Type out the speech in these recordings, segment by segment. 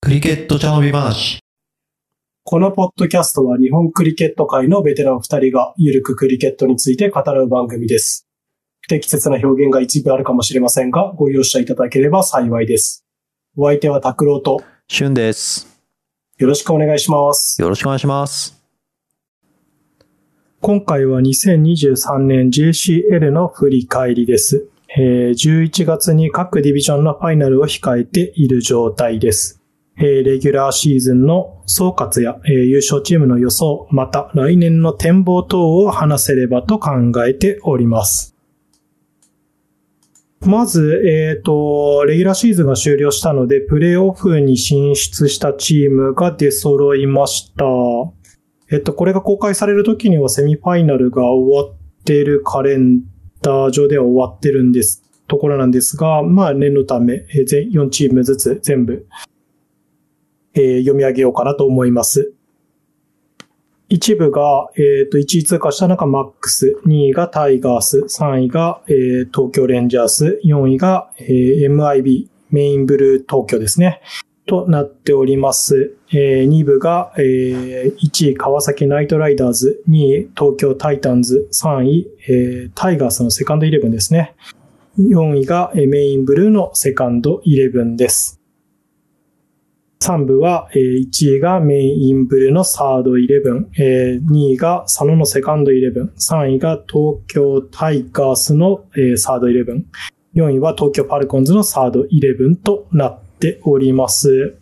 クリケット茶飲み話。このポッドキャストは日本クリケット界のベテラン二人がゆるくクリケットについて語る番組です。不適切な表現が一部あるかもしれませんが、ご容赦いただければ幸いです。お相手は拓郎としゅんです。よろしくお願いします。よろしくお願いします。今回は2023年 JCL の振り返りです。えー11月に各ディビジョンのファイナルを控えている状態です。えレギュラーシーズンの総括や、え優勝チームの予想、また来年の展望等を話せればと考えております。まず、えっ、と、レギュラーシーズンが終了したので、プレイオフに進出したチームが出揃いました。えっと、これが公開される時にはセミファイナルが終わっているカレンダー上では終わってるんです、ところなんですが、まあ念のため、えー全4チームずつ全部、えー読み上げようかなと思います。一部が、えっと、1位通過したのがマックス、2位がタイガース、3位が、えー東京レンジャース、4位が、えー MIB、メインブルー東京ですね。となっております。えー2部が、えー1位川崎ナイトライダーズ、2位東京タイタンズ、3位、えータイガースのセカンドイレブンですね。4位がえーメインブルーのセカンドイレブンです。3部は、えー1位がメインブルーのサードイレブン、えー2位が佐野のセカンドイレブン、3位が東京タイガースの、えーサードイレブン、4位は東京ファルコンズのサードイレブンとなっていますております。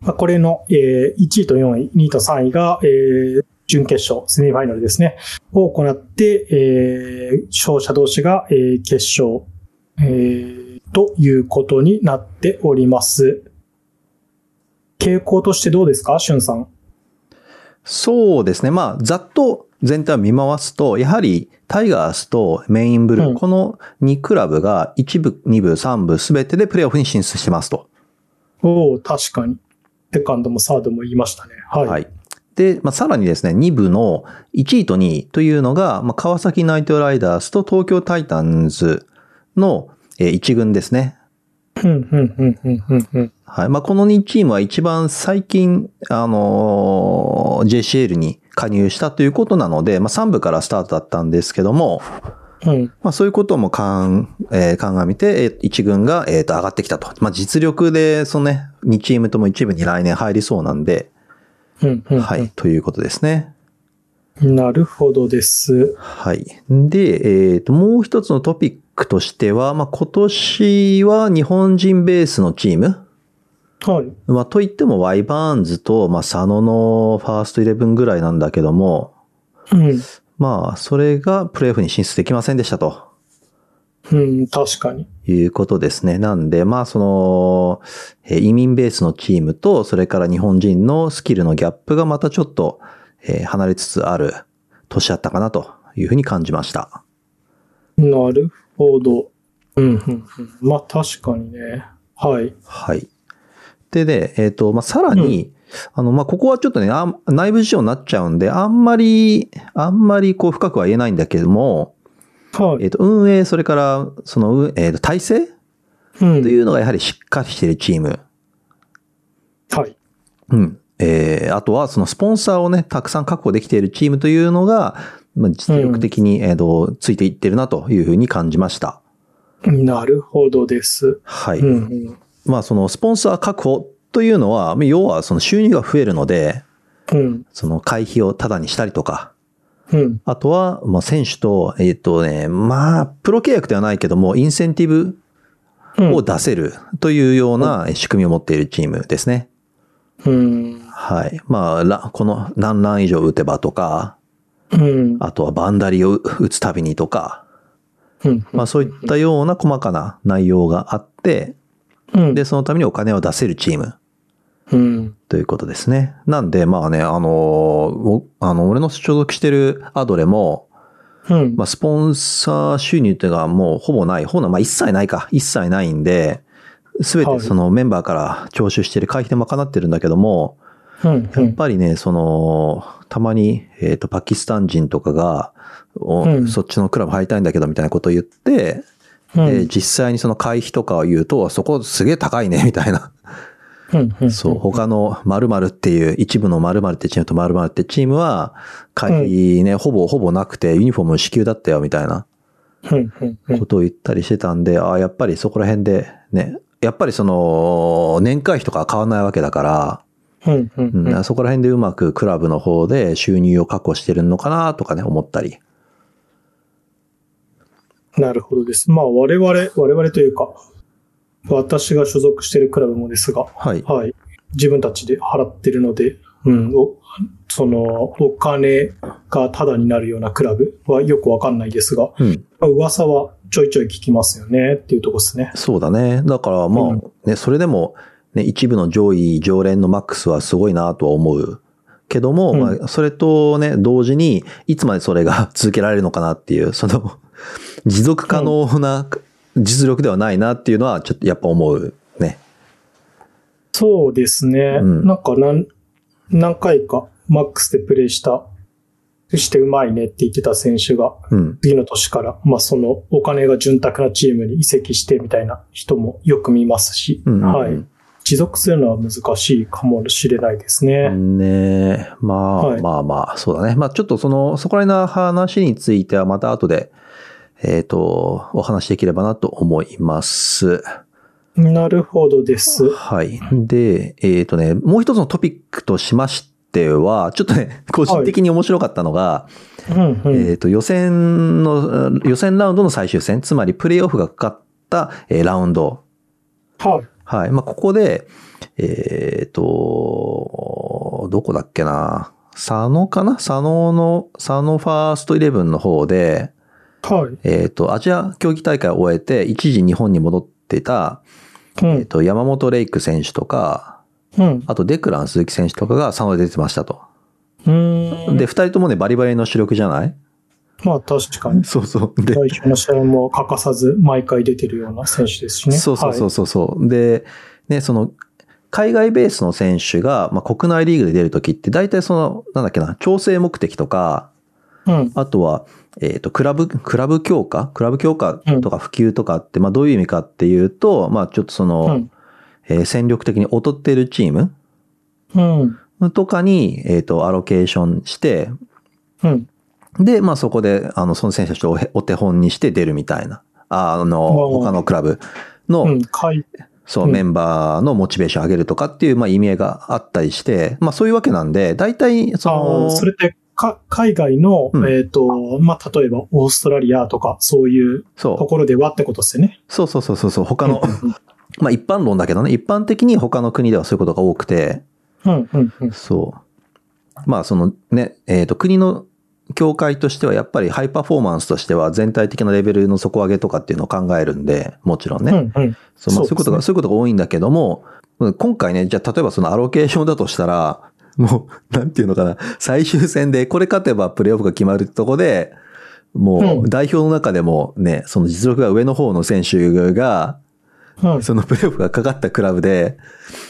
ま、これの、え1位と4位、2位と3位が、え準決勝、セミファイナルですね、を行って、え勝者同士が、え決勝、えということになっております。傾向としてどうですか、しゅんさん？そうですね。まあ、ざっと全体を見回すと、やはりタイガースとメインブルー、うんこの2クラブが1部、2部、3部すべてでプレーオフに進出してますと。おお確かに。セカンドもサードも言いましたね。はい。はい。で、まあ、さらにですね、2部の1位と2位というのが、まあ、川崎ナイトライダースと東京タイタンズのえー1軍ですね。はい。まあ、この2チームは一番最近、あのー JCL に加入したということなので、まあ、3部からスタートだったんですけども、うん、まあ、そういうこともかん、えー鑑みて、えー一軍が、えーと上がってきたと。まあ、実力で、そのね、2チームとも一部に来年入りそうなんで、うん、うん。はい、ということですね。なるほどです。はい。で、えっ、と、もう一つのトピックとしては、まあ、今年は日本人ベースのチーム、はい。まあ、といってもワイバーンズと、まあ、佐野のファーストイレブンぐらいなんだけども、うん、まあ、それがプレイオフに進出できませんでしたと。うん、確かに。いうことですね。なんで、まあ、その、えー移民ベースのチームと、それから日本人のスキルのギャップがまたちょっと、えー離れつつある年だったかなというふうに感じました。なるほど。うん、うん、うん。まあ、確かにね。はい。はい。で、で、えっ、と、まあ、さらに、あの、まあ、ここはちょっとね、内部事情になっちゃうんで、あんまり、あんまりこう深くは言えないんだけども、はい。えっ、と、運営、それから、その、運えっ、と、体制うとん。いうのがやはりしっかりしているチーム。はい。うん。えーあとはそのスポンサーをね、たくさん確保できているチームというのが、まあ、実力的に、えっ、と、ついていってるなというふうに感じました。なるほどです。はい。うん、うん。まあ、そのスポンサー確保というのは、要はその収入が増えるので、うん、その会費をタダにしたりとか、うん。あとは、まあ、選手と、えっ、とね、まあ、プロ契約ではないけども、インセンティブうんを出せるというような仕組みを持っているチームですね。うん。はい。まあ、らこの何ラン以上打てばとか、うん。あとはバンダリを打つたびにとか、うん。まあそういったような細かな内容があって、うん。で、そのためにお金を出せるチームうん。ということですね。なんで、まあね、あの、おあの、俺の所属してるアドレも、うん。まあスポンサー収入っていうのがもうほぼない、ほぼ、まあ一切ないか、一切ないんで、すべはいてそのメンバーから徴収している会費で賄ってるんだけども、うん。やっぱりね、その、たまに、えっ、と、パキスタン人とかが、おうんそっちのクラブ入りたいんだけど、みたいなことを言って、うん。で、実際にその会費とかを言うと、そこすげえ高いね、みたいな。うん。うん。そう、他の〇〇っていう、一部の〇〇ってチームと〇〇ってチームは、会費ね、ほぼほぼなくて、ユニフォーム支給だったよ、みたいなうん。うん。うんことを言ったりしてたんで、ああ、やっぱりそこら辺で、ね、やっぱりその、年会費とかは変わんないわけだから、うん。うん。うんうん。そこら辺でうまくクラブの方で収入を確保してるのかなとかね、思ったり。なるほどです。まあ、我々、我々というか、私が所属しているクラブもですが、はい。はい。自分たちで払ってるので、うん、おその、お金がタダになるようなクラブはよくわかんないですが、うん。噂はちょいちょい聞きますよねっていうとこですね。そうだね。だからまあ、うんね、それでも、ね、一部の上位常連のマックスはすごいなとは思う。けども、うんまあ、それとね、同時に、いつまでそれが 続けられるのかなっていう、その、持続可能な実力ではないなっていうのは、ちょっとやっぱ思うね。そうですね。うんなんか何、何回かマックスでプレイした、してうまいねって言ってた選手が、うん。次の年から、まあそのお金が潤沢なチームに移籍してみたいな人もよく見ますし、うんうんうんはい。持続するのは難しいかもしれないですね。ねえ、まあ、はいまあまあ、そうだね。まあちょっとその、そこら辺の話についてはまた後で、えっ、と、お話しできればなと思います。なるほどです。はい。で、えっ、とね、もう一つのトピックとしましては、ちょっとね、個人的に面白かったのが、うんうん。えっ、と、予選の、予選ラウンドの最終戦、つまりプレイオフがかかった、えーラウンド。はい。はい。まあ、ここで、えっ、と、どこだっけな。佐野かな？佐野の、佐野ファーストイレブンの方で、はい。えっ、と、アジア競技大会を終えて、一時日本に戻っていた、うん。えっと、山本レイク選手とか、うん。あとデクラン鈴木選手とかが佐野で出てましたと。うーん。で、二人ともね、バリバリの主力じゃない？まあ確かに。そうそう。で、代表の試合も欠かさず毎回出てるような選手ですしね。そうそうそうはいそうそう。で、ね、その、海外ベースの選手が、まあ、国内リーグで出るときって、大体その、なんだっけな、調整目的とか、うん。あとは、えっ、と、クラブ、クラブ強化？クラブ強化とか普及とかって、まあ、どういう意味かっていうと、まあ、ちょっとその、うん。えー戦力的に劣っているチームうん。とかに、えっ、と、アロケーションして、うん。で、まあそこで、あの、その選手たちをお手本にして出るみたいな。ああの、他のクラブの、うん。海そう、うんメンバーのモチベーション上げるとかっていう、まあ意味合いがあったりして、まあそういうわけなんで、大体、そあの、ーそれって、か、海外の、うんえっ、と、まあ、例えば、オーストラリアとか、そういうとそころではってことですよね。う、そうそうそうそうそう、他の、うん まあ一般論だけどね、一般的に他の国ではそういうことが多くて、うん、うん、うん。そう。まあそのね、えっ、と、国の協会としてはやっぱりハイパフォーマンスとしては全体的なレベルの底上げとかっていうのを考えるんで、もちろんね。うん、うん。そう、まあ、そうういうことが、そういうことが多いんだけども、今回ね、じゃあ例えばそのアロケーションだとしたら、もう、なんていうのかな、最終戦でこれ勝てばプレイオフが決まるとこで、もううん代表の中でもね、その実力が上の方の選手が、うん、そのプレイオフがかかったクラブで、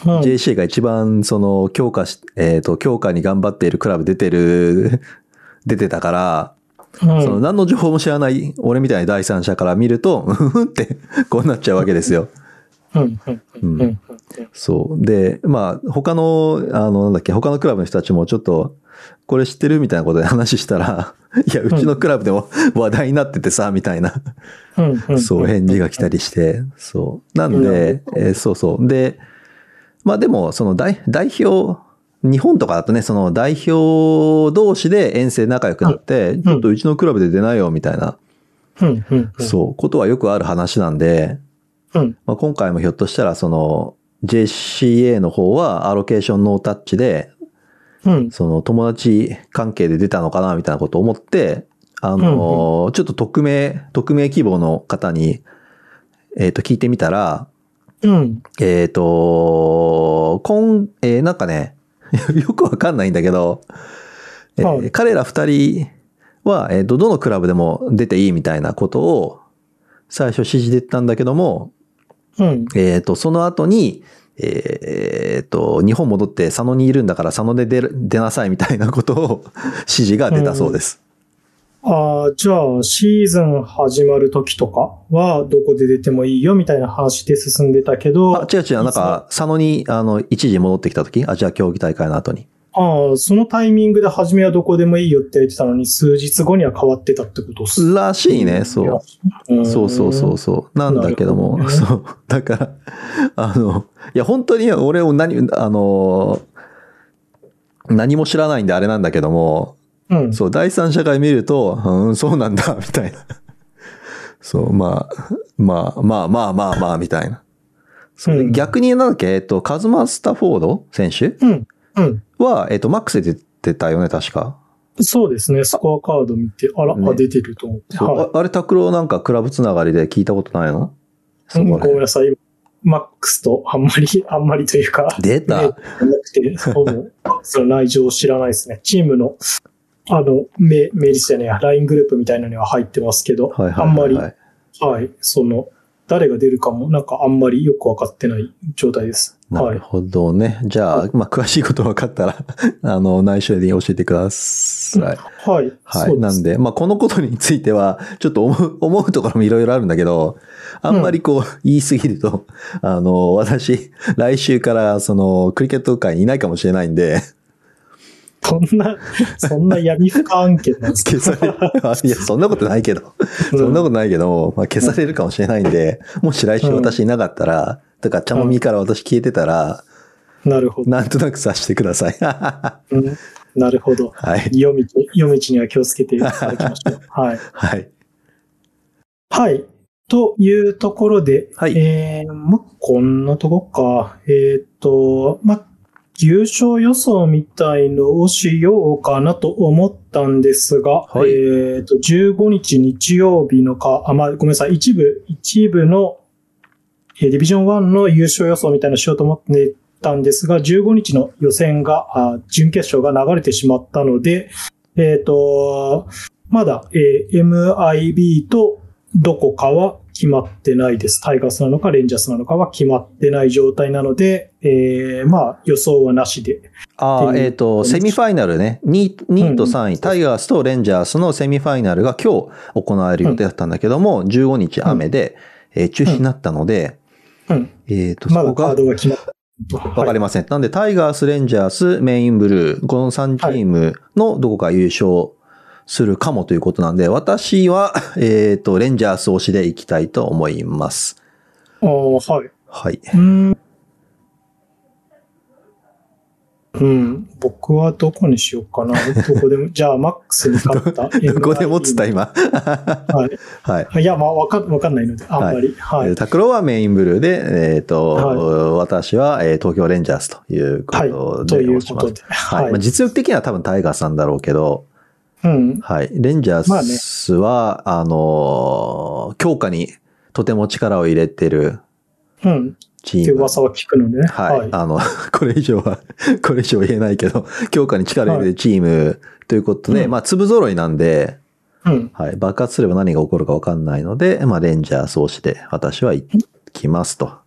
うん。JC が一番その強化し、えっ、と、強化に頑張っているクラブ出てる、出てたから、うんその何の情報も知らない俺みたいな第三者から見ると、うんってこうなっちゃうわけですよ。うん。そう。で、まあ、他の、あの、なんだっけ、他のクラブの人たちもちょっと、これ知ってるみたいなことで話したら、いや、うちのクラブでも話題になっててさ、みたいな。そう、返事が来たりして、そう。なんで、えーそうそう。で、まあでも、その代、代表、日本とかだとね、その代表同士で遠征仲良くなって、ちょっとうちのクラブで出ないよ、みたいな、うん、うん。うん。そう、ことはよくある話なんで、うん。まあ、今回もひょっとしたら、その、JCA の方はアロケーションノータッチで、うん。その友達関係で出たのかなみたいなことを思って、あの、ちょっと匿名、匿名希望の方に、えっ、と、聞いてみたら、うん。えっ、と、こん、えーなんかね、よくわかんないんだけど、えーはい彼ら二人は、えっ、と、どのクラブでも出ていいみたいなことを、最初指示で言ったんだけども、うん。えっ、と、その後に、えーっと、日本戻って佐野にいるんだから佐野で出なさいみたいなことを 指示が出たそうです。ああ、じゃあ、シーズン始まる時とかは、どこで出てもいいよみたいな話で進んでたけど、あ、違う違う、なんか、佐野に、あの、一時戻ってきた時？アジア競技大会の後に。ああ、そのタイミングで初めはどこでもいいよって言ってたのに、数日後には変わってたってことっす。らしいね、そう。うんそうそうそうそう。なんだけども、ど そう。だから、あの、いや、本当に俺を何、あの、何も知らないんであれなんだけども、うん。そう、第三者が見ると、うん、そうなんだ、みたいな。そう、まあ、まあ、まあまあまあまあ、みたいな。そううん逆になんだっけ、えっと、カズマ・スタフォード選手？うん。うん。は、えっと、マックスで出てたよね、確か。そうですね。スコアカード見て、あら、ねあ、出てると思って。そうはいああれ、拓郎なんかクラブつながりで聞いたことないの？そうんごめんなさい。マックスとあんまり、あんまりというか。出たねなくて、ほぼ、その内情を知らないですね。チームの、あの、メメリスじゃね LINE グループみたいなのには入ってますけど、はいはいはい、あんまり、はいはい、その、誰が出るかも、なんかあんまりよくわかってない状態です。はい。なるほどね。じゃあ、まあ、詳しいこと分かったら、あの、内緒で教えてください。はい。はい。なんで、まあ、このことについては、ちょっと思う、思うところもいろいろあるんだけど、あんまりこう、言い過ぎると、あの、私、来週から、その、クリケット界にいないかもしれないんで、そんな、そんな闇深案件なんです消される。あいや、そんなことないけど、そんなことないけど、まあ、消されるかもしれないんで、もし来週私いなかったら、とか、茶もみから私消えてたら、なるほど。なんとなく察してください。はうんなるほど。い。夜道、夜道には気をつけていただきましょう。はい。はい。はい。というところで、はいえー、ま、こんなとこか。えっ、と、ま、優勝予想みたいのをしようかなと思ったんですが、はい。えっ、と、15日日曜日のか、あ、まあ、ごめんなさい、一部、一部の、えーディビジョン1の優勝予想みたいなのしようと思ってたんですが、15日の予選が、あ準決勝が流れてしまったので、えっ、と、まだ、えー MIB とどこかは決まってないです。タイガースなのかレンジャースなのかは決まってない状態なので、えーまあ予想はなしで。ああ、えっ、と、セミファイナルね、2, 2位と3位、タイガースとレンジャースのセミファイナルが今日行われる予定だったんだけども、15日雨で、えー中止になったので、うん。えっ、と、そこがまだカードが決まった。わかりません。なんで、タイガース、レンジャース、メインブルー、この3チームのどこか優勝するかもということなんで、私は、えっ、と、レンジャース推しでいきたいと思います。ああ、はい。はい。うーん。うん。僕はどこにしようかな。どこでも、じゃあ、マックスに勝った。どこでもっつった、今。はい。はい。いや、まあ、わかん、わかんないので、あんまり。はい。えータクロはメインブルーで、えっ、と、はい私は、えー東京レンジャースというこはい。とという。ことで。はい。はいまあ、。実力的には多分タイガースなんだろうけど、うん。はい。レンジャまあねースは、あのー強化にとても力を入れてるうん。ってチーム。噂は聞くのでね。はい。あの、これ以上は、これ以上言えないけど、強化に力を入れるチームということで、うんまあ、粒揃いなんで、うん。はい。爆発すれば何が起こるか分かんないので、まあ、レンジャース推しで私は行きますと。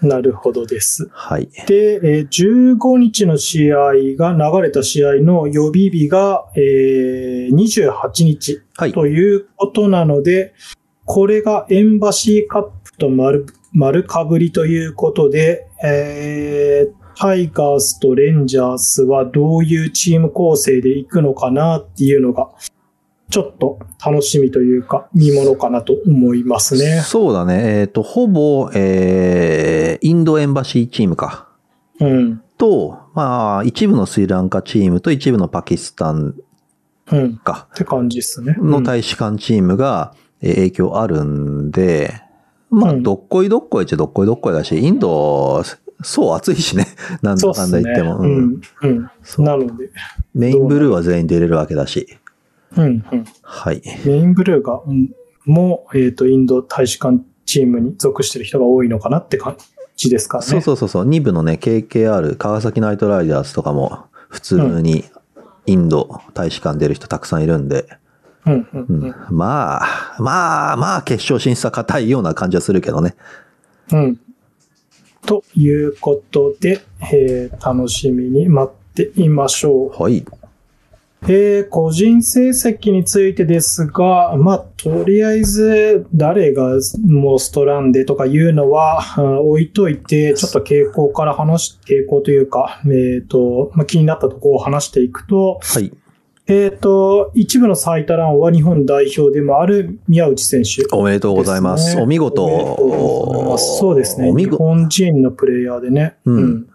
なるほどです。はい。で、えー15日の試合が流れた試合の予備日が、えー28日はい。ということなので、これがエンバシーカップと丸丸かぶりということで、えータイガースとレンジャースはどういうチーム構成でいくのかなっていうのが、ちょっと楽しみというか、見ものかなと思いますね。そうだね。えっ、と、ほぼ、えー、インドエンバシーチームか。うん。と、まあ、一部のスリランカチームと一部のパキスタンうん。か。って感じですね。の大使館チームがえー影響あるんで、まあ、うんどっこいどっこいっちゃどっこいどっこいだし、インド、そう暑いしね。なんだかん。だ言っても。ううんん。うん。なので、メインブルーは全員出れるわけだし。うん。うん。はい。メインブルーが、うんもう、えっ、と、インド大使館チームに属してる人が多いのかなって感じですかね。そうそうそうそう。2部のね、KKR、川崎ナイトライダーズとかも、普通にインド大使館出る人たくさんいるんで、う。うん。うん。ううんん、まあ、まあ、まあ、決勝進出は硬いような感じはするけどね。うん。ということで、えー楽しみに待っていましょう。はい。えー個人成績についてですが、まあ、とりあえず、誰がモストランでとかいうのは、あ置いといて、ちょっと傾向から話し、傾向というか、えっ、と、まあ、気になったところを話していくと、はい。えっ、と、一部の最多ランは日本代表でもある宮内選手。おめでとうございます。お見事。おそうですね。日。本人のプレイヤーでね。うん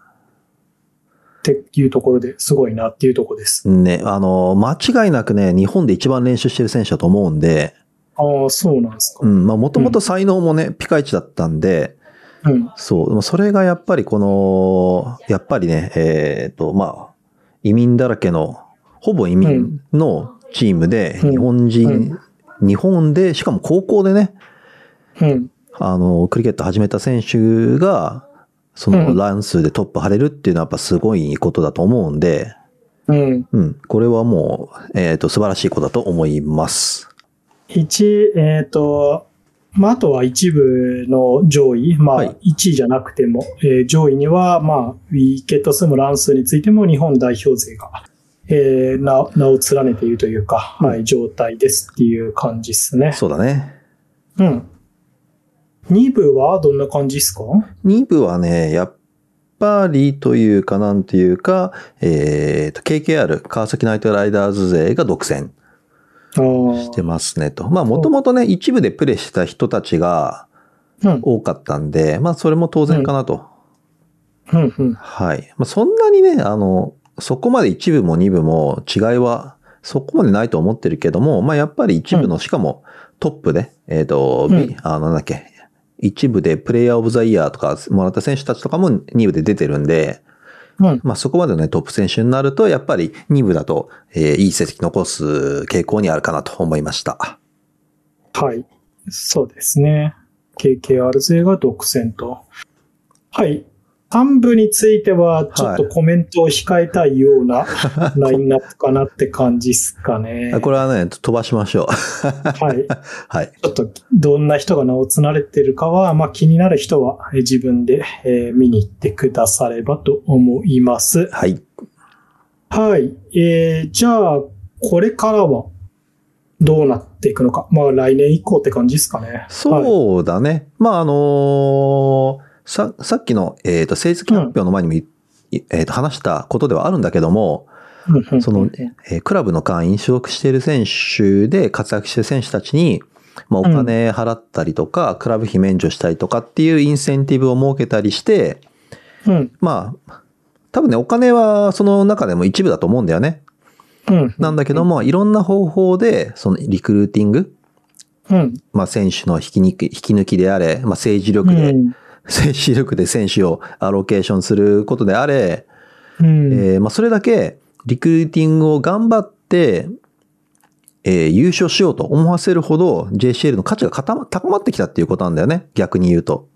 っていうところですごいなっていうところです。ね、あの、間違いなくね、日本で一番練習してる選手だと思うんで、ああ、そうなんですか。うん、まあ、もともと才能もね、ピカイチだったんで、うん。そう、それがやっぱりこの、やっぱりね、えっ、と、まあ、移民だらけの、ほぼ移民のチームで、うん日本人、日本で、しかも高校でね、うん。あの、クリケット始めた選手が、そうのん乱数でトップ張れるっていうのはやっぱすごいことだと思うんで、うん。うん、これはもう、えっ、と、素晴らしいことだと思います。一、えっ、と、まあ、あとは一部の上位、まあ、はい1位じゃなくても、えー上位には、まあ、ウィケット数も乱数についても日本代表勢が、えー名名を連ねているというか、はい、状態ですっていう感じですね。そうだね。うん。2部はどんな感じですか？2部はね、やっぱりというかなんていうか、えっ、と、KKR、川崎ナイトライダーズ勢が独占。してますねと。まあ、もともとね、一部でプレイしてた人たちがうん。多かったんで、まあ、それも当然かなと。うん。うん。はい。まあ、そんなにね、あの、そこまで一部も二部も違いは、そこまでないと思ってるけども、まあ、やっぱり一部の、しかもトップで、えっ、と、うんビあの、なんだっけ、一部でプレイヤーオブザイヤーとかもらった選手たちとかも二部で出てるんで、うん。まあ、そこまでのね、トップ選手になると、やっぱり二部だと、えーいい成績残す傾向にあるかなと思いました。はい。そうですね。KKR 勢が独占と。はい。幹部については、ちょっとコメントを控えたいような ラインナップかなって感じですかね。これはね、飛ばしましょう。はい。はい。ちょっと、どんな人が名を連ねてるかは、まあ気になる人はえー自分で、えー見に行ってくださればと思います。はい。はい。えー、じゃあ、これからは、どうなっていくのか。まあ来年以降って感じですかね。はいそうだね。まあ、あのーさ、さっきの、えっ、と、成績発表の前にもい、えっ、と、話したことではあるんだけども、うんうんその、えークラブの会員所属している選手で活躍している選手たちに、まあ、お金払ったりとか、クラブ費免除したりとかっていうインセンティブを設けたりして、うん。まあ、多分ね、お金はその中でも一部だと思うんだよね。うん。なんだけども、いろんな方法で、そのリクルーティング、うん。まあ、選手の引き抜き、引き抜きであれ、まあ、政治力で、うん政治力で選手をアロケーションすることであれ、うん。えーまあ、それだけリクルーティングを頑張って、えー優勝しようと思わせるほど JCL の価値が固ま高まってきたっていうことなんだよね。逆に言うと。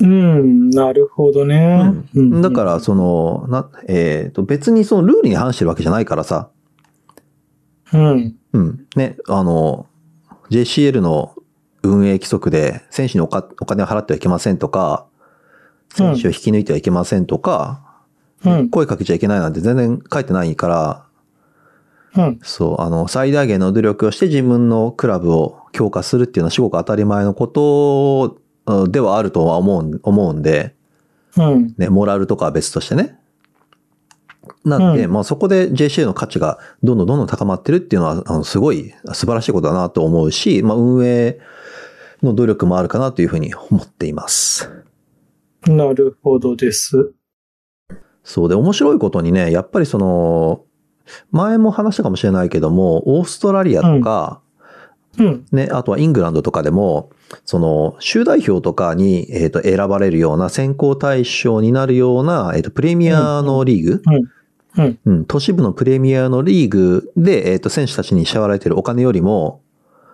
うん。なるほどね。うんだから、その、な、えっ、と、別にそのルールに反してるわけじゃないからさ。うん。うん。ね、あの、JCL の運営規則で選手におかお金を払ってはいけませんとか、選手を引き抜いてはいけませんとか、うん。声かけちゃいけないなんて全然書いてないから、うん。そう、あの、最大限の努力をして自分のクラブを強化するっていうのはすごく当たり前のことうんではあるとは思う、思うんで、うん。ね、モラルとかは別としてね。なんで、うんまあそこで JCA の価値がどんどんどんどん高まってるっていうのは、あのすごい素晴らしいことだなと思うし、まあ運営の努力もあるかなというふうに思っています。なるほどです。そうで、面白いことにね、やっぱりその、前も話したかもしれないけども、オーストラリアとか、うん。ね、あとはイングランドとかでも、その、州代表とかに、えっ、と、選ばれるような、選考対象になるような、えっ、と、プレミアのリーグ、うん。うん、都市部のプレミアのリーグで、えっ、と、選手たちに支払われているお金よりも、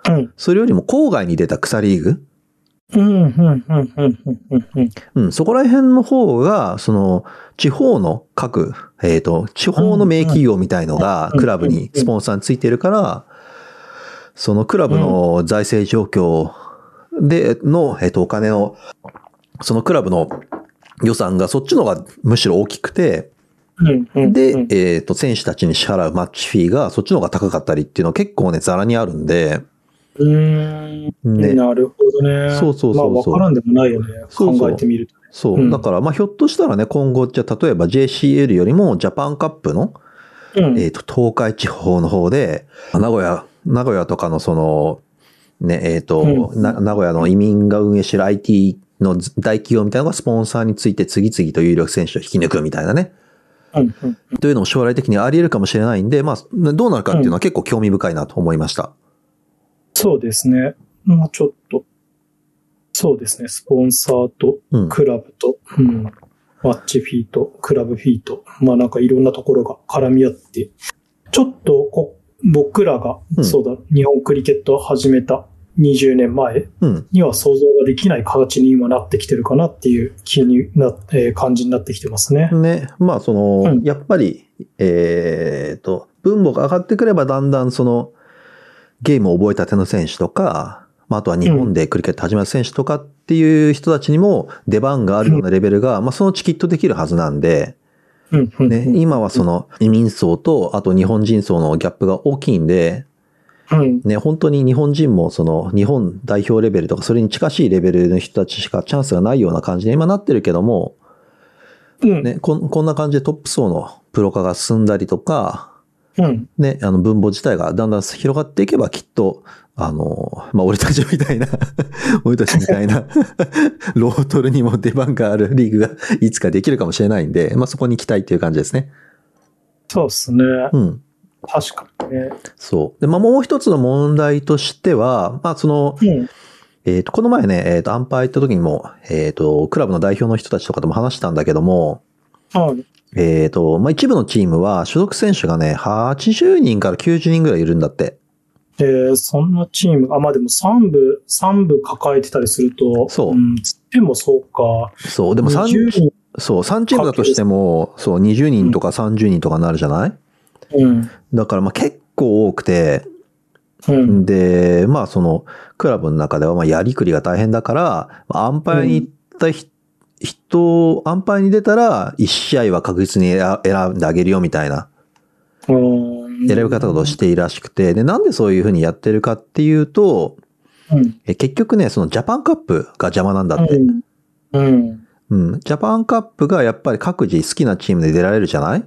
うん。それよりも郊外に出た草リーグ、うん。うん。うん。うん。うん。うん。うん、そこら辺の方が、その、地方の各、えっ、と、地方の名企業みたいのがうんクラブに、スポンサーについてるから、そのクラブの財政状況での、えっ、と、お金を、そのクラブの予算がそっちの方がむしろ大きくて、で、うんえっ、と、選手たちに支払うマッチフィーがそっちの方が高かったりっていうのは結構ね、ザラにあるんで、うーん。ね。なるほどね。そうそうそうそうまあ、わからんでもないよね。そう考えてみると。そう。うんだから、まあ、ひょっとしたらね、今後、じゃあ例えば JCL よりもジャパンカップの、うん。えっ、と、東海地方の方で、名古屋、名古屋とかのその、ね、えっ、と、うな名古屋の移民が運営してる IT の大企業みたいなのがスポンサーについて次々と有力選手を引き抜くみたいなね。うんうんというのも将来的にあり得るかもしれないんで、まあ、どうなるかっていうのは結構興味深いなと思いました。そうですね。まあ、ちょっと、そうですね。スポンサーと、うん。クラブと、うん。マッチフィーと、クラブフィーと、まあなんかいろんなところが絡み合って、ちょっとこ、僕らが、うんそうだ、日本クリケットを始めた20年前うん。には想像ができない形に今なってきてるかなっていう気にな、えー感じになってきてますね。ね。まあ、その、うんやっぱり、えっ、と、分母が上がってくればだんだんその、ゲームを覚えたての選手とか、まあ、あとは日本でクリケット始めた選手とかっていう人たちにも出番があるようなレベルが、まあ、そのうちきっとできるはずなんで。ね、うん今はその移民層と、あと日本人層のギャップが大きいんで、うん。ね、本当に日本人もその日本代表レベルとかそれに近しいレベルの人たちしかチャンスがないような感じで今なってるけども、うん。ね、こんな感じでトップ層のプロ化が進んだりとか、うん。ね、あの分母自体がだんだん広がっていけばきっと、あの、まあ、俺たちみたいな、俺たちみたいな、ロートルにも出番があるリーグがいつかできるかもしれないんで、まあ、そこに期待っていう感じですね。そうですね。うん。確かにね。そう。で、まあ、もう一つの問題としては、まあ、その、うん。えっ、と、この前ね、えっ、と、アンパイ行った時にも、えっ、と、クラブの代表の人たちとかとも話したんだけども、はい。えっ、と、まあ、一部のチームは所属選手がね、80人から90人ぐらいいるんだって。えー、そんなチームが、あ、まあでも3部、三部抱えてたりすると、そうんつってもそうか。そう。でも3、20人。そう、3チームだとしても、そう、20人とか30人とかなるじゃない？うん。だから、まあ、結構多くて、うん。で、まあ、その、クラブの中では、まあ、やりくりが大変だから、まあアンパイに行ったひ人、アンパイに出たら、1試合は確実に選選んであげるよみたいなうん選び方をしているらしくて、で、なんでそういうふうにやってるかっていうと、うん。え結局ね、そのジャパンカップが邪魔なんだって。うん。うん。うん。ジャパンカップがやっぱり各自好きなチームで出られるじゃない？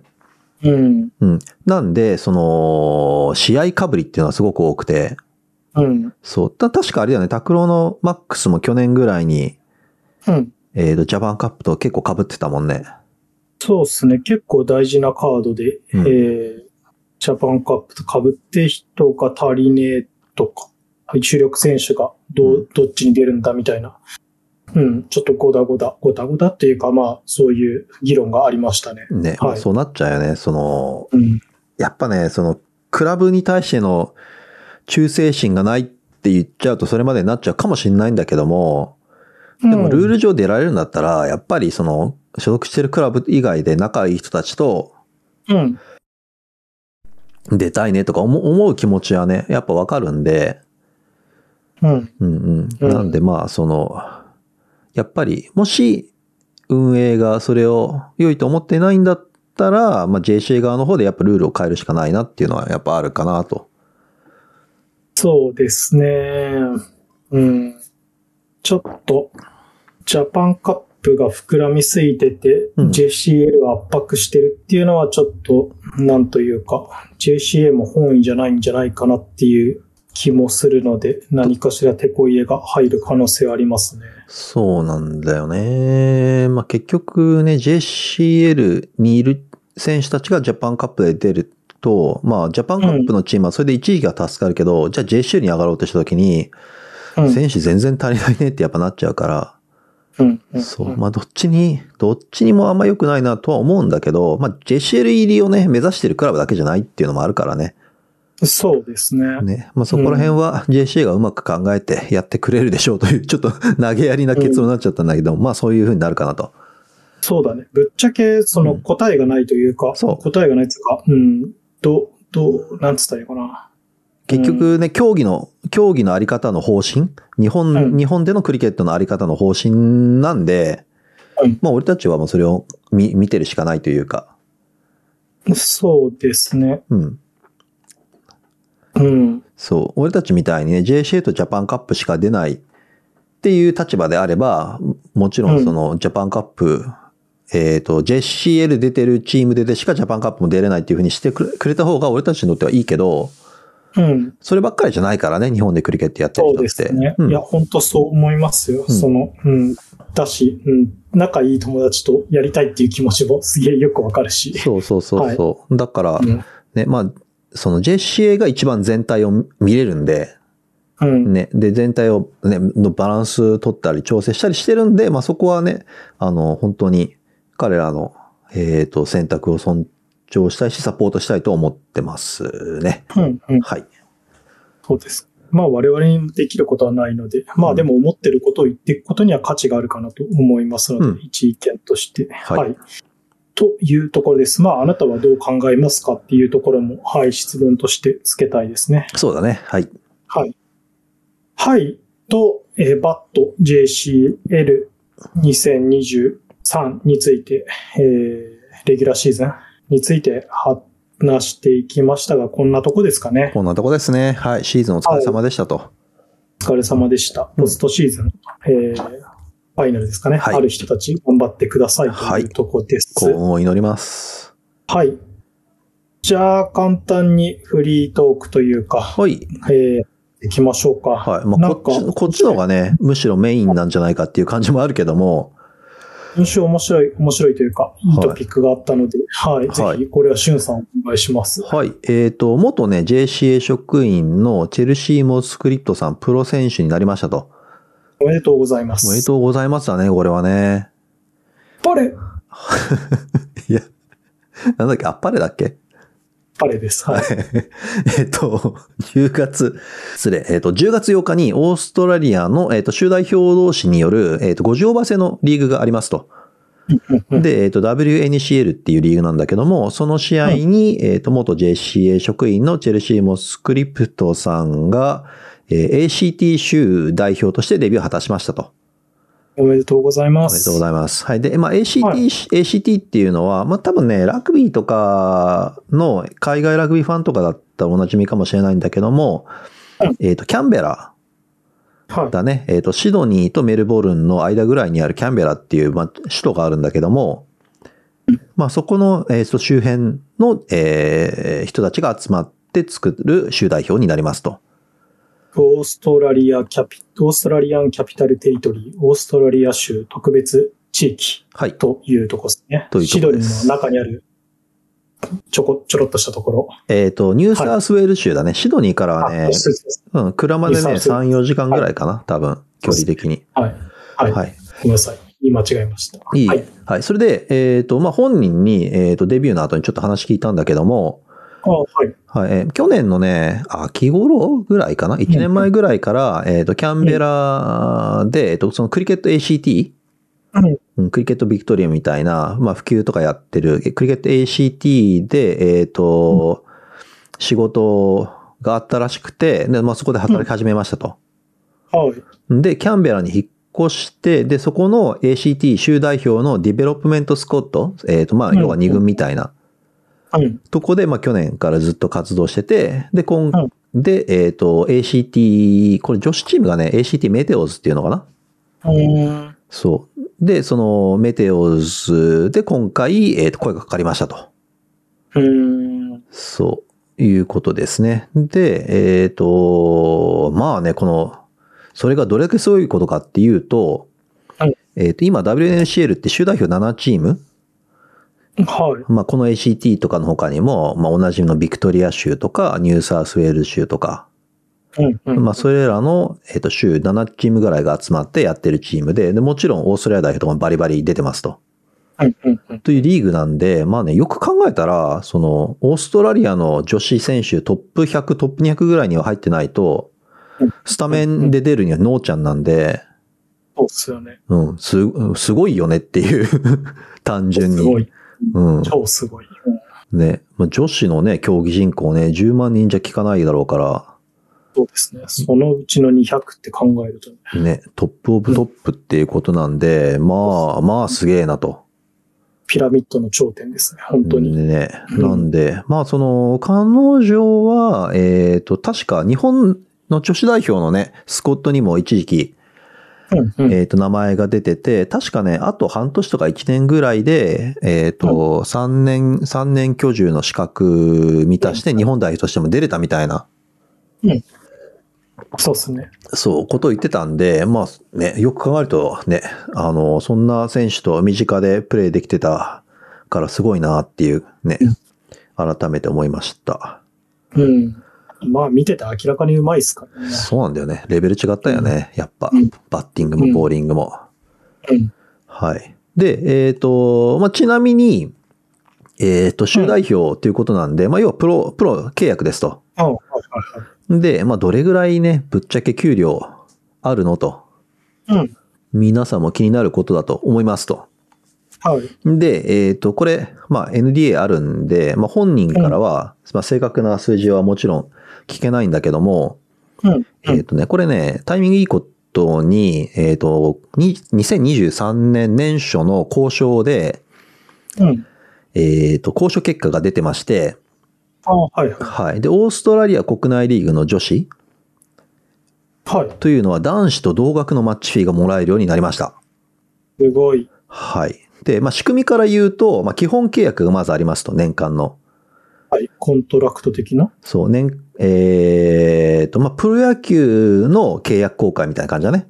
うん。うん。なんで、その、試合かぶりっていうのはすごく多くて、うん。そう。た確かあれだよね、タクロのマックスも去年ぐらいに、うん。えっ、と、ジャパンカップと結構被ってたもんね。そうですね。結構大事なカードで、うんえー、ジャパンカップと被って人が足りねえとか、主力選手がどう、どっちに出るんだみたいな。うん。ちょっとゴダゴダ、ゴダゴダっていうか、まあ、そういう議論がありましたね。ね。はいまあそうなっちゃうよね。その、うん。やっぱね、その、クラブに対しての忠誠心がないって言っちゃうとそれまでになっちゃうかもしれないんだけども、でもルール上出られるんだったら、やっぱりその、所属してるクラブ以外で仲いい人たちとうん。出たいねとか思う気持ちはね、やっぱわかるんで、うん。うんうん。うんなんでまあ、その、やっぱり、もし運営がそれを良いと思っていないんだったら、まあ JCA 側の方でやっぱルールを変えるしかないなっていうのはやっぱあるかなと。そうですね。うん。ちょっと、ジャパンカップが膨らみすぎてて、うん JCL が圧迫してるっていうのはちょっと、なんというか、JCA も本意じゃないんじゃないかなっていう気もするので、何かしら手こ入れが入る可能性はありますね。そうなんだよね。まあ結局ね、JCL にいる選手たちがジャパンカップで出ると、まあジャパンカップのチームはそれで一位が助かるけど、じゃあ JCL に上がろうとした時に、うん。選手全然足りないねってやっぱなっちゃうから、うん。うんそう。まあ、どっちに、どっちにもあんま良くないなとは思うんだけど、まあ、JCL 入りをね、目指してるクラブだけじゃないっていうのもあるからね。そうですね。ね。まあ、そこら辺は JCA がうまく考えてやってくれるでしょうという、ちょっと投げやりな結論になっちゃったんだけど、まあ、そういう風になるかなと。そうだね。ぶっちゃけ、その答えがないというか、そう答えがないっていうか、うん。ど、どう、なんつったらいいかな。結局ね、競技の、競技のあり方の方針？日本、うん日本でのクリケットのあり方の方針なんで、うんまあ俺たちはもうそれを見見てるしかないというか、そうですね。うん。うん。そう。俺たちみたいにね、JCA とジャパンカップしか出ないっていう立場であれば、もちろんそのジャパンカップ、えっ、と、JCL 出てるチームででしかジャパンカップも出れないっていうふうにしてくれくれた方が俺たちにとってはいいけど、うん。そればっかりじゃないからね、日本でクリケットやってるそう人って。ですね。うんいや、本当そう思いますよ。うんその、うん。だし、うん。仲いい友達とやりたいっていう気持ちも すげえよくわかるし。そうそうそうそう。だから、うん。ね、まあ、その JCA が一番全体を見れるんで、うん。ね、で、全体をね、のバランス取ったり調整したりしてるんで、まあそこはね、あの、本当に彼らの、えっ、と、選択を尊重したいし、サポートしたいと思ってますね。うん。うん。はい。そうです。まあ我々にできることはないので、まあでも思ってることを言っていくことには価値があるかなと思いますので、うん一意見として。はいはい。というところです。まああなたはどう考えますかっていうところも、はい、質問として付けたいですね。そうだね。はい。はい。はい。と、えーバット JCL2023 について、えーレギュラーシーズンについて話していきましたが、こんなとこですかね。こんなとこですね。はい。シーズンお疲れ様でしたと。お疲れ様でした。うんポストシーズン、えーファイナルですかね。はいある人たち頑張ってくださいとはいいうとこです。幸運を祈ります。はい。じゃあ、簡単にフリートークというか、はい。えー、行きましょうか。はい。まあ、こっち、こっちの方がね、むしろメインなんじゃないかっていう感じもあるけども、今週面白い、面白いというか、いいトピックがあったので、はい。はいぜひ、これはしゅんさんお願いします。はい。えっ、と、元ね、JCA 職員のチェルシーモスクリプトさん、プロ選手になりましたと。おめでとうございます。おめでとうございますだね、これはね。パレ いや、なんだっけ、あっぱれだっけ？パレです。はい。えっと、10月、失礼、えっ、と、10月8日にオーストラリアの、えっ、と、州代表同士による、えっ、と、50オーバー制のリーグがありますと。う んで、えっ、と、WNCL っていうリーグなんだけども、その試合に、えっ、と、元 JCA 職員のチェルシー・モスクリプトさんが、えー ACT 州代表としてデビューを果たしましたと。おめでとうございます。おめでとうございます。はい。で、まあ、ACT、はい ACT っていうのは、まあ、多分ね、ラグビーとかの、海外ラグビーファンとかだったらおなじみかもしれないんだけども、うんえっ、と、キャンベラはい。だね。えっ、と、シドニーとメルボルンの間ぐらいにあるキャンベラっていう、まあ、首都があるんだけども、まあ、そこの、えーと周辺の、えー人たちが集まって作る州代表になりますと。オーストラリアキャピ、オーストラリアンキャピタルテリトリー、オーストラリア州特別地域はい。というとこですね。といシドニーの中にある、ちょこ、ちょろっとしたところ。えっ、と、ニューサースウェール州だね。シドニーからはねうん、車でね、ニューサース3、4時間ぐらいかな、多分、距離的に。はい。はい。はい。ごめんなさい。言い間違えました。いい。ははいい。。それで、えっ、と、まあ、本人に、えっ、と、デビューの後にちょっと話聞いたんだけども、あはい。はい、えー去年のね、秋頃ぐらいかな ?1 年前ぐらいから、えっ、と、キャンベラで、えっ、と、そのクリケット ACT、うんうんクリケットビクトリアみたいな、まあ、普及とかやってる、え Cricket ACT で、えっ、と、仕事があったらしくて、で、まあ、そこで働き始めましたと。はい。で、キャンベラに引っ越して、で、そこの ACT 州代表の Development Squad、えっ、と、まあ、うん要は2軍みたいなうん。とこで、まあ、去年からずっと活動してて、で、今、うんで、えっ、と、ACT、これ女子チームがね、ACT メテオズっていうのかな？うん。そう。で、そのメテオズで今回、えっ、と、声がかかりましたと。うん。そういうことですね。で、えっ、と、まあね、この、それがどれだけそういうことかっていうと、はいえっ、と、今 WNCL って州代表7チームはい。まあ、この ACT とかの他にも、まあ、おなじみのビクトリア州とか、ニューサースウェール州とか、うん。うん。まあ、それらの、えっ、と、州7チームぐらいが集まってやってるチームで、で、もちろんオーストラリア代表とかもバリバリ出てますと。うん。うん。うん。というリーグなんで、まあね、よく考えたら、その、オーストラリアの女子選手トップ100、トップ200ぐらいには入ってないとうん、スタメンで出るにはノーちゃんなんで、そうっすよね。うん、す、すごいよねっていう、単純に。すごい。うん。超すごい。うんね、まあ、女子のね、競技人口ね、10万人じゃ効かないだろうから、そうですね。そのうちの200って考えるとね。ね、トップオブトップっていうことなんで、まあ、まあすげえなと。ピラミッドの頂点ですね。本当に。ね。うんなんで、まあその、彼女は、えっ、と、確か日本の女子代表のね、スコットにも一時期、うんうんえっ、と、名前が出てて、確かね、あと半年とか1年ぐらいで、えっ、と、3年、三年居住の資格満たして日本代表としても出れたみたいな、そうですね。そう、ことを言ってたんで、まあね、よく考えるとね、あの、そんな選手と身近でプレーできてたからすごいなっていうね、改めて思いました。うん。まあ見てて明らかにうまいですからね。そうなんだよね。レベル違ったよね。やっぱうん。バッティングもボーリングも。うん。はい。で、えっ、と、まあ、ちなみに、えっ、と、州代表ということなんで、まあ、要はプロ、プロ契約ですと。で、まあ、どれぐらいね、ぶっちゃけ給料あるのと、うん。皆さんも気になることだと思いますと。はい。で、えっ、と、これ、まあ、NDA あるんで、まあ、本人からは、まあ、正確な数字はもちろん聞けないんだけども、うん。えっ、とね、これね、タイミングいいことに、えっ、と、に2023年年初の交渉で、うん。えっ、と、交渉結果が出てまして、あはいはい。はい。で、オーストラリア国内リーグの女子はい。というのは男子と同額のマッチフィーがもらえるようになりました。すごい。はい。で、まあ、仕組みから言うと、まあ、基本契約がまずありますと、年間の。はい。 contract 的な？そう、年、えっ、と、まあ、プロ野球の契約更改みたいな感じだね。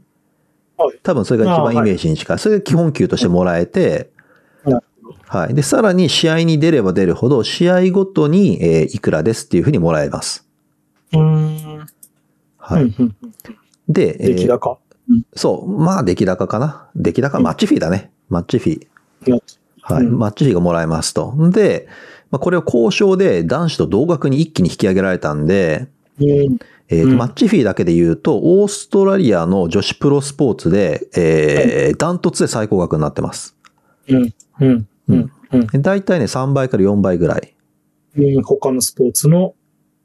はい。多分それが一番イメージに近い。それが基本給としてもらえて、はい。で、さらに試合に出れば出るほど、試合ごとに、えーいくらですっていうふうにもらえます。うーん。はい。で、えー出来高？そう。まあ、出来高かな。出来高、マッチフィーだね。マッチフィー。なはい。うんマッチフィーがもらえますと。で、まあ、これを交渉で男子と同額に一気に引き上げられたんで、うん。えーとうんマッチフィーだけで言うと、オーストラリアの女子プロスポーツで、えーダントツで最高額になってます。うん。うん。うん。うんで大体ね、3倍から4倍ぐらい。うん。他のスポーツの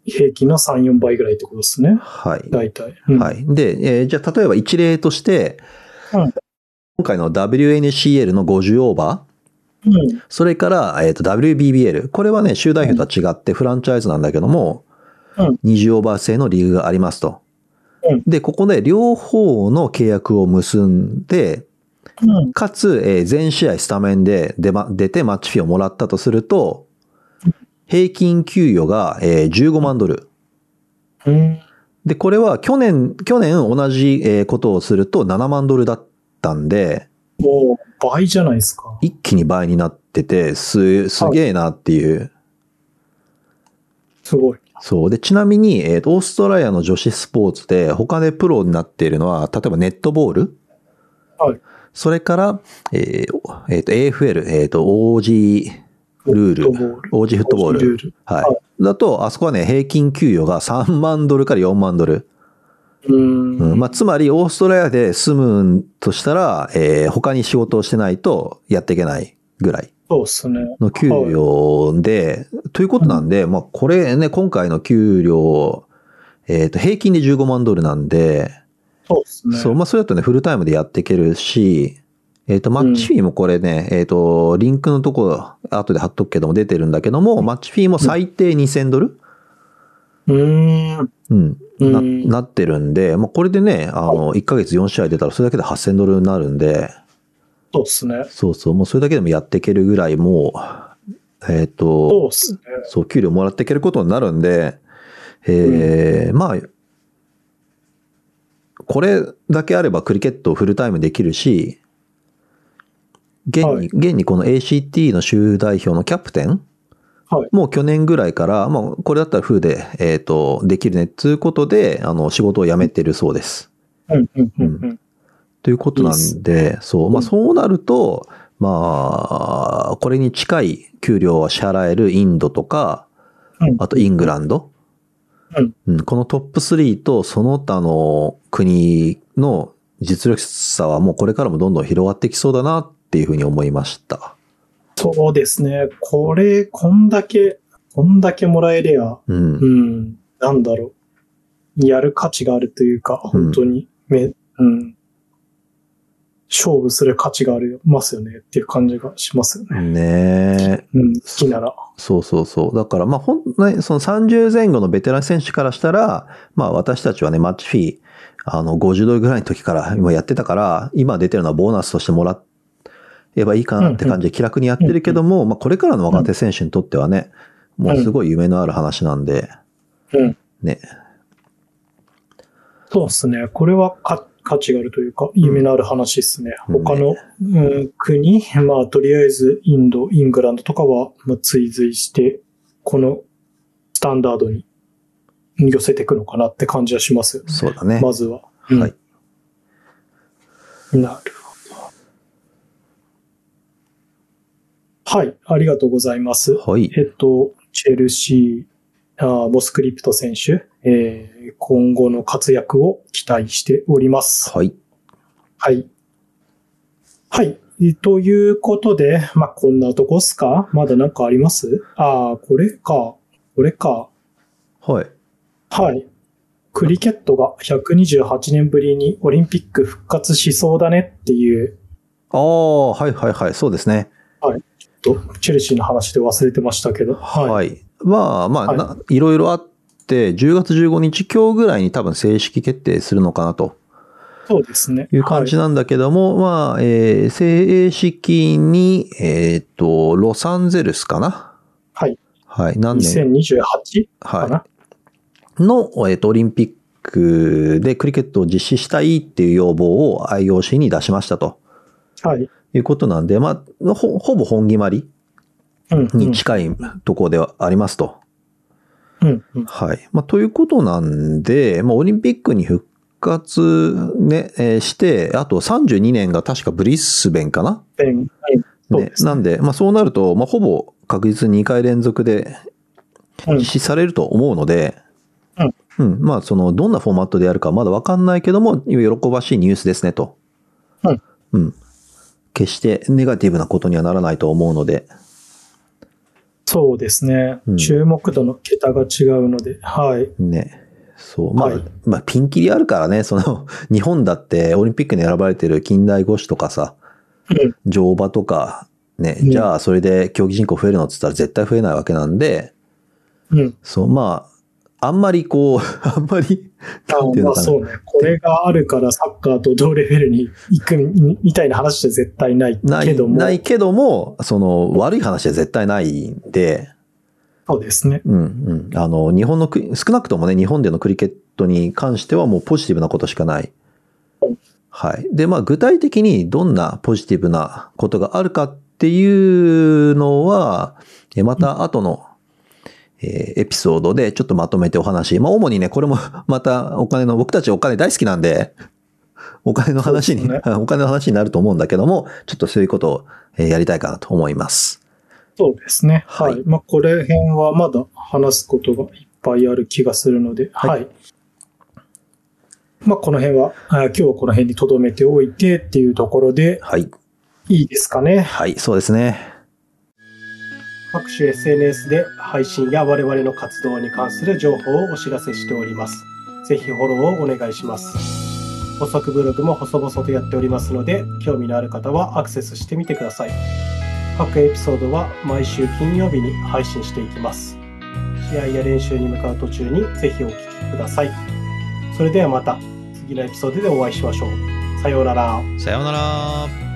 平均の3、4倍ぐらいってことですね。はい。大体。うんはい。で、えーじゃあ例えば一例として、うん今回の WNCL の50オーバー、うん。それから、えっ、と、WBBL。これはね、州代表とは違ってフランチャイズなんだけども、うん20オーバー制のリーグがありますと。うんで、ここで両方の契約を結んで、うん。かつ、えー全試合スタメンで出ま出てマッチフィーをもらったとすると、平均給与が、えー15万ドル。うん。で、これは去年、去年同じえーことをすると7万ドルだったんで、もう倍じゃないですか。一気に倍になってて、す、すげえなっていう。すごい。そう。で、ちなみに、えっ、と、オーストラリアの女子スポーツで他でプロになっているのは、例えばネットボール。はい。それから、えーえーと、AFL、えっ、と、OG ルール。OG フットボール。ルール。はい。はだと、あそこはね、平均給与が3万ドルから4万ドル。うん。うんまあ、つまり、オーストラリアで住むとしたら、えー他に仕事をしてないとやっていけないぐらいそうですね。の給料で、ということなんで、まあ、これね、今回の給料、えっ、と、平均で15万ドルなんで、そうですね。そう、まあ、それだとね、フルタイムでやっていけるし、えっ、と、マッチフィーもこれね、えっ、と、リンクのとこ、後で貼っとくけども出てるんだけども、マッチフィーも最低2000ドル？うーん。うん。な、うん。なってるんで、まあ、これでね、あの、1ヶ月4試合出たらそれだけで8000ドルになるんで、そうですね。そうそう、もうそれだけでもやっていけるぐらいもう、えっ、と、そうね。そう、給料もらっていけることになるんで、えーまあ、これだけあればクリケットをフルタイムできるし、現に、はい。現にこの ACT の州代表のキャプテン、はいもう去年ぐらいから、まあ、これだったらフルで、えっ、と、できるねっていうことで、あの、仕事を辞めてるそうです。うん、うん、うん、うん。ということなんで、そう、まあうんそうなると、まあ、これに近い給料は支払えるインドとか、うんあとイングランド。うんうんこのトップ3とその他の国の実力差はもうこれからもどんどん広がってきそうだなっていうふうに思いました。そうですね。これ、こんだけ、こんだけもらえりゃ、うん。うん、なんだろやる価値があるというか、本当にめ、うん、勝負する価値がありますよねっていう感じがしますよね。ねえ。うん、好きなら。そうそうそう。だから、まあ、ほん、ね、その30前後のベテラン選手からしたら、まあ、私たちはね、マッチフィー、あの、50ドルぐらいの時から今やってたから、今出てるのはボーナスとしてもらえばいいかなって感じで気楽にやってるけども、まあ、これからの若手選手にとってはね、もうすごい夢のある話なんで、うん。ね。そうですね。これはか価値があるというか、夢のある話ですね。うん他の、うん、国、まあ、とりあえずインド、イングランドとかは、まあ、追随して、このスタンダードに寄せていくのかなって感じはしますよね。そうだね。まずは。うんはい。なるほど。はい、ありがとうございます。はい。えっと、チェルシー、あーモスクリプト選手、えー今後の活躍を期待しております。はい。はい。はい。えということで、まあ、こんなとこっすか？まだなんかあります？ああ、これか。これか。はい。はい。クリケットが128年ぶりにオリンピック復活しそうだねっていう、ああ、はいはいはい。そうですね。とチェルシーの話で忘れてましたけど。はい。まあまあ、はいな、いろいろあって、10月15日今日ぐらいに多分正式決定するのかなとそうですね。いう感じなんだけども、まあ、えー正式に、えっ、と、ロサンゼルスかなはい。はい。何年？2028かな、はい。の、えっ、と、オリンピックでクリケットを実施したいっていう要望を IOC に出しましたとはい。いうことなんで、まあ、ほほぼ本決まりに近いところではありますと。うん。うん。はい。まあ、ということなんで、まあ、オリンピックに復活ね、えーして、あと32年が確かブリスベンかな？ねなんで、まあ、そうなると、まあ、ほぼ確実に2回連続でうん実施されると思うので、うん。うん。まあ、その、どんなフォーマットでやるかまだわかんないけども、喜ばしいニュースですねと。うん。うん。決してネガティブなことにはならないと思うので、そうですね、うん注目度の桁が違うので、はい。ね。そう。まあ、はいまあ、ピンキリあるからね、その、日本だってオリンピックに選ばれてる近代五種とかさ、うん。乗馬とか、ね、うんじゃあそれで競技人口増えるのって言ったら絶対増えないわけなんで、うん。そう、まあ、あんまりこう、あんまり、あなんていうのかな。まあそうね。これがあるからサッカーと同レベルに行くみみたいな話じゃ絶対ないない、けども。ないけども、その、悪い話は絶対ないんで、そうですね。うん、うん。あの、日本のクリ、少なくともね、日本でのクリケットに関してはもうポジティブなことしかない。はい。で、まあ、具体的にどんなポジティブなことがあるかっていうのは、えまた後の、えーエピソードでちょっとまとめてお話。まあ、主にね、これも またお金の、僕たちお金大好きなんで、お金の話に、ね お金の話になると思うんだけども、ちょっとそういうことをえーやりたいかなと思います。そうですね。ははいい。まあ、これ辺はまだ話すことがいっぱいある気がするので、はいはい。まあ、この辺は、あ今日はこの辺に留めておいてっていうところで、はい。いいですかね。はい、そうですね。各種 SNS で配信や我々の活動に関する情報をお知らせしております。ぜひフォローをお願いします。補足ブログも細々とやっておりますので、興味のある方はアクセスしてみてください。各エピソードは毎週金曜日に配信していきます。試合や練習に向かう途中にぜひお聞きください。それではまた次のエピソードでお会いしましょう。さようなら。さようなら。